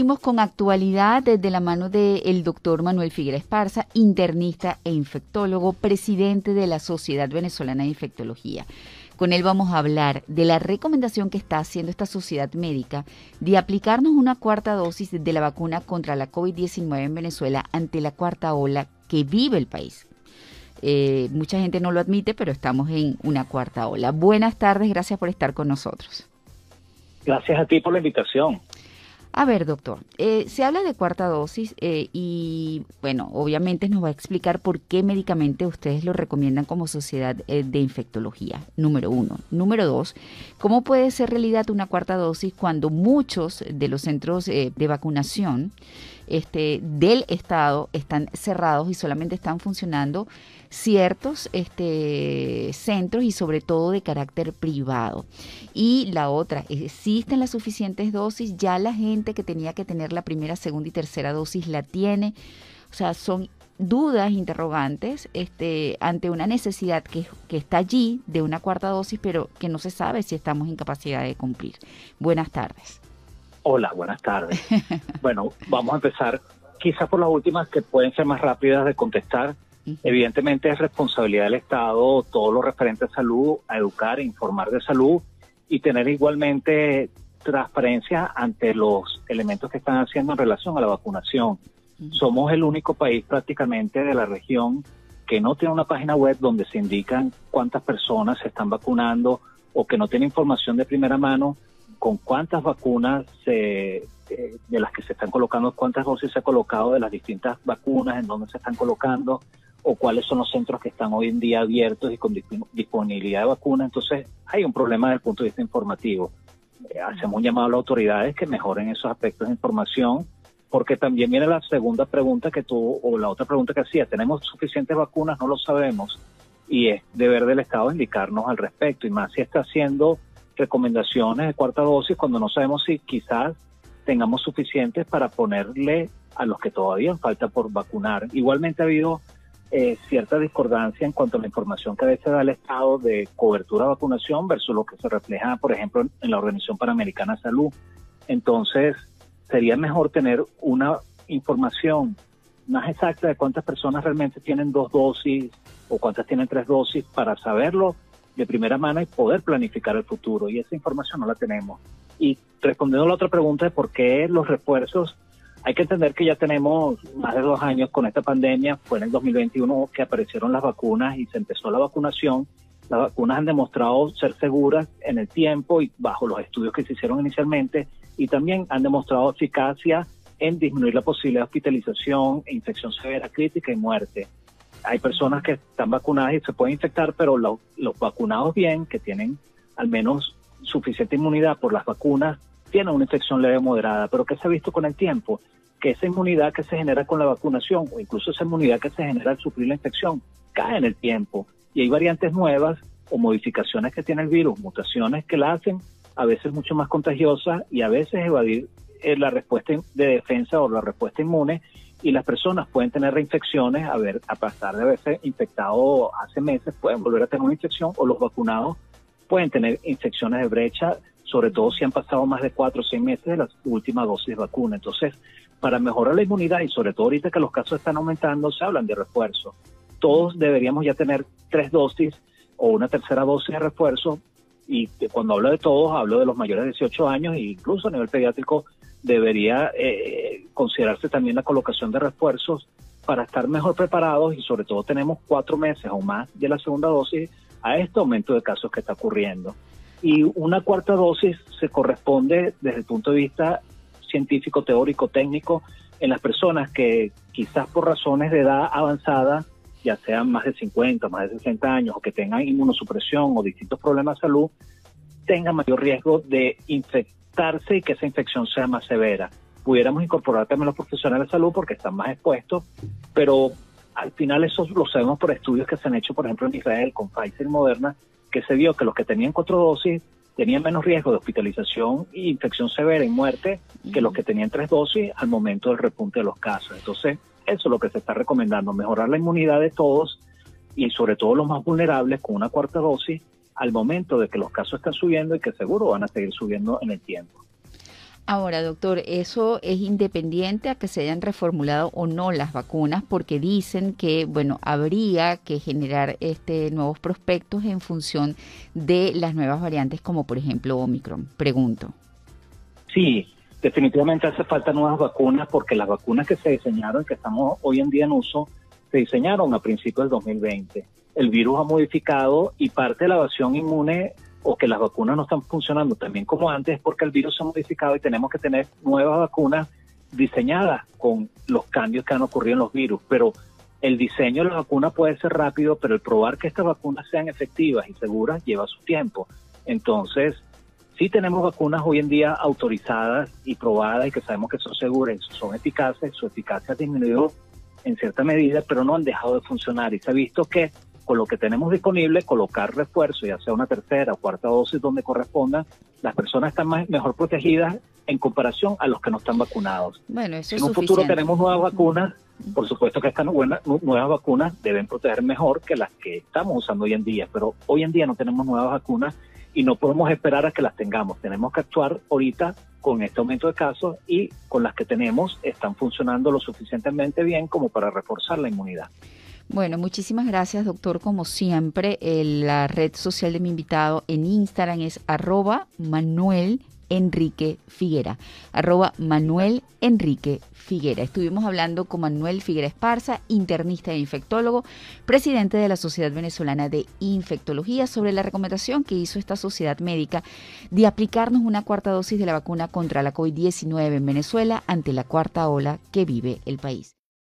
seguimos con actualidad desde la mano del doctor Manuel Figuera Esparza, internista e infectólogo, presidente de la Sociedad Venezolana de Infectología. Con él vamos a hablar de la recomendación que está haciendo esta sociedad médica de aplicarnos una cuarta dosis de la vacuna contra la COVID-19 en Venezuela ante la cuarta ola que vive el país. Eh, mucha gente no lo admite, pero estamos en una cuarta ola. Buenas tardes, gracias por estar con nosotros. Gracias a ti por la invitación. A ver, doctor, eh, se habla de cuarta dosis eh, y, bueno, obviamente nos va a explicar por qué médicamente ustedes lo recomiendan como sociedad eh, de infectología, número uno. Número dos, ¿cómo puede ser realidad una cuarta dosis cuando muchos de los centros de vacunación este, del Estado están cerrados y solamente están funcionando ciertos este, centros y sobre todo de carácter privado. Y la otra, ¿existen las suficientes dosis? Ya la gente que tenía que tener la primera, segunda y tercera dosis la tiene. O sea, son dudas, interrogantes, este, ante una necesidad que, que está allí de una cuarta dosis, pero que no se sabe si estamos en capacidad de cumplir. Buenas tardes. Hola, buenas tardes. bueno, vamos a empezar quizás por las últimas que pueden ser más rápidas de contestar. Evidentemente es responsabilidad del Estado todo lo referente a salud, a educar, informar de salud y tener igualmente transparencia ante los elementos que están haciendo en relación a la vacunación. Somos el único país prácticamente de la región que no tiene una página web donde se indican cuántas personas se están vacunando o que no tiene información de primera mano con cuántas vacunas se, eh, de las que se están colocando, cuántas dosis se ha colocado de las distintas vacunas, en dónde se están colocando, o cuáles son los centros que están hoy en día abiertos y con disponibilidad de vacunas. Entonces, hay un problema desde el punto de vista informativo. Eh, hacemos un llamado a las autoridades que mejoren esos aspectos de información, porque también viene la segunda pregunta que tú, o la otra pregunta que hacía, ¿tenemos suficientes vacunas? No lo sabemos. Y es deber del Estado indicarnos al respecto, y más si está haciendo recomendaciones de cuarta dosis cuando no sabemos si quizás tengamos suficientes para ponerle a los que todavía falta por vacunar. Igualmente ha habido eh, cierta discordancia en cuanto a la información que a veces da el Estado de cobertura de vacunación versus lo que se refleja, por ejemplo, en la Organización Panamericana de Salud. Entonces, sería mejor tener una información más exacta de cuántas personas realmente tienen dos dosis o cuántas tienen tres dosis para saberlo de primera mano y poder planificar el futuro. Y esa información no la tenemos. Y respondiendo a la otra pregunta de por qué los refuerzos hay que entender que ya tenemos más de dos años con esta pandemia. Fue en el 2021 que aparecieron las vacunas y se empezó la vacunación. Las vacunas han demostrado ser seguras en el tiempo y bajo los estudios que se hicieron inicialmente y también han demostrado eficacia en disminuir la posibilidad de hospitalización, infección severa crítica y muerte. Hay personas que están vacunadas y se pueden infectar, pero los, vacunados bien, que tienen al menos suficiente inmunidad por las vacunas, tiene una infección leve o moderada, pero ¿qué se ha visto con el tiempo? Que esa inmunidad que se genera con la vacunación o incluso esa inmunidad que se genera al sufrir la infección cae en el tiempo y hay variantes nuevas o modificaciones que tiene el virus, mutaciones que la hacen a veces mucho más contagiosa y a veces evadir eh, la respuesta de defensa o la respuesta inmune y las personas pueden tener reinfecciones, a, ver, a pasar de haberse infectado hace meses, pueden volver a tener una infección o los vacunados pueden tener infecciones de brecha sobre todo si han pasado más de cuatro o seis meses de la última dosis de vacuna. Entonces, para mejorar la inmunidad y sobre todo ahorita que los casos están aumentando, se hablan de refuerzo. Todos deberíamos ya tener tres dosis o una tercera dosis de refuerzo y cuando hablo de todos, hablo de los mayores de 18 años e incluso a nivel pediátrico debería eh, considerarse también la colocación de refuerzos para estar mejor preparados y sobre todo tenemos cuatro meses o más de la segunda dosis a este aumento de casos que está ocurriendo. Y una cuarta dosis se corresponde desde el punto de vista científico, teórico, técnico, en las personas que quizás por razones de edad avanzada, ya sean más de 50, más de 60 años, o que tengan inmunosupresión o distintos problemas de salud, tengan mayor riesgo de y que esa infección sea más severa. Pudiéramos incorporar también los profesionales de salud porque están más expuestos, pero al final eso lo sabemos por estudios que se han hecho, por ejemplo, en Israel con Pfizer y Moderna, que se vio que los que tenían cuatro dosis tenían menos riesgo de hospitalización e infección severa y muerte que los que tenían tres dosis al momento del repunte de los casos. Entonces, eso es lo que se está recomendando, mejorar la inmunidad de todos y sobre todo los más vulnerables con una cuarta dosis al momento de que los casos están subiendo y que seguro van a seguir subiendo en el tiempo. Ahora, doctor, eso es independiente a que se hayan reformulado o no las vacunas, porque dicen que, bueno, habría que generar este nuevos prospectos en función de las nuevas variantes, como por ejemplo Omicron. Pregunto. Sí, definitivamente hace falta nuevas vacunas porque las vacunas que se diseñaron, que estamos hoy en día en uso, se diseñaron a principios del 2020. El virus ha modificado y parte de la evasión inmune o que las vacunas no están funcionando también como antes porque el virus se ha modificado y tenemos que tener nuevas vacunas diseñadas con los cambios que han ocurrido en los virus. Pero el diseño de la vacuna puede ser rápido, pero el probar que estas vacunas sean efectivas y seguras lleva su tiempo. Entonces, sí tenemos vacunas hoy en día autorizadas y probadas y que sabemos que son seguras, son eficaces, su eficacia ha disminuido en cierta medida, pero no han dejado de funcionar. Y se ha visto que con lo que tenemos disponible, colocar refuerzo, ya sea una tercera o cuarta dosis donde corresponda, las personas están más, mejor protegidas en comparación a los que no están vacunados. Bueno, eso en un futuro tenemos nuevas vacunas, por supuesto que estas nuevas vacunas deben proteger mejor que las que estamos usando hoy en día, pero hoy en día no tenemos nuevas vacunas y no podemos esperar a que las tengamos. Tenemos que actuar ahorita con este aumento de casos y con las que tenemos están funcionando lo suficientemente bien como para reforzar la inmunidad. Bueno, muchísimas gracias, doctor. Como siempre, la red social de mi invitado en Instagram es arroba Manuel Enrique Figuera, arroba Manuel Enrique Figuera. Estuvimos hablando con Manuel Figuera Esparza, internista e infectólogo, presidente de la Sociedad Venezolana de Infectología, sobre la recomendación que hizo esta sociedad médica de aplicarnos una cuarta dosis de la vacuna contra la COVID-19 en Venezuela ante la cuarta ola que vive el país.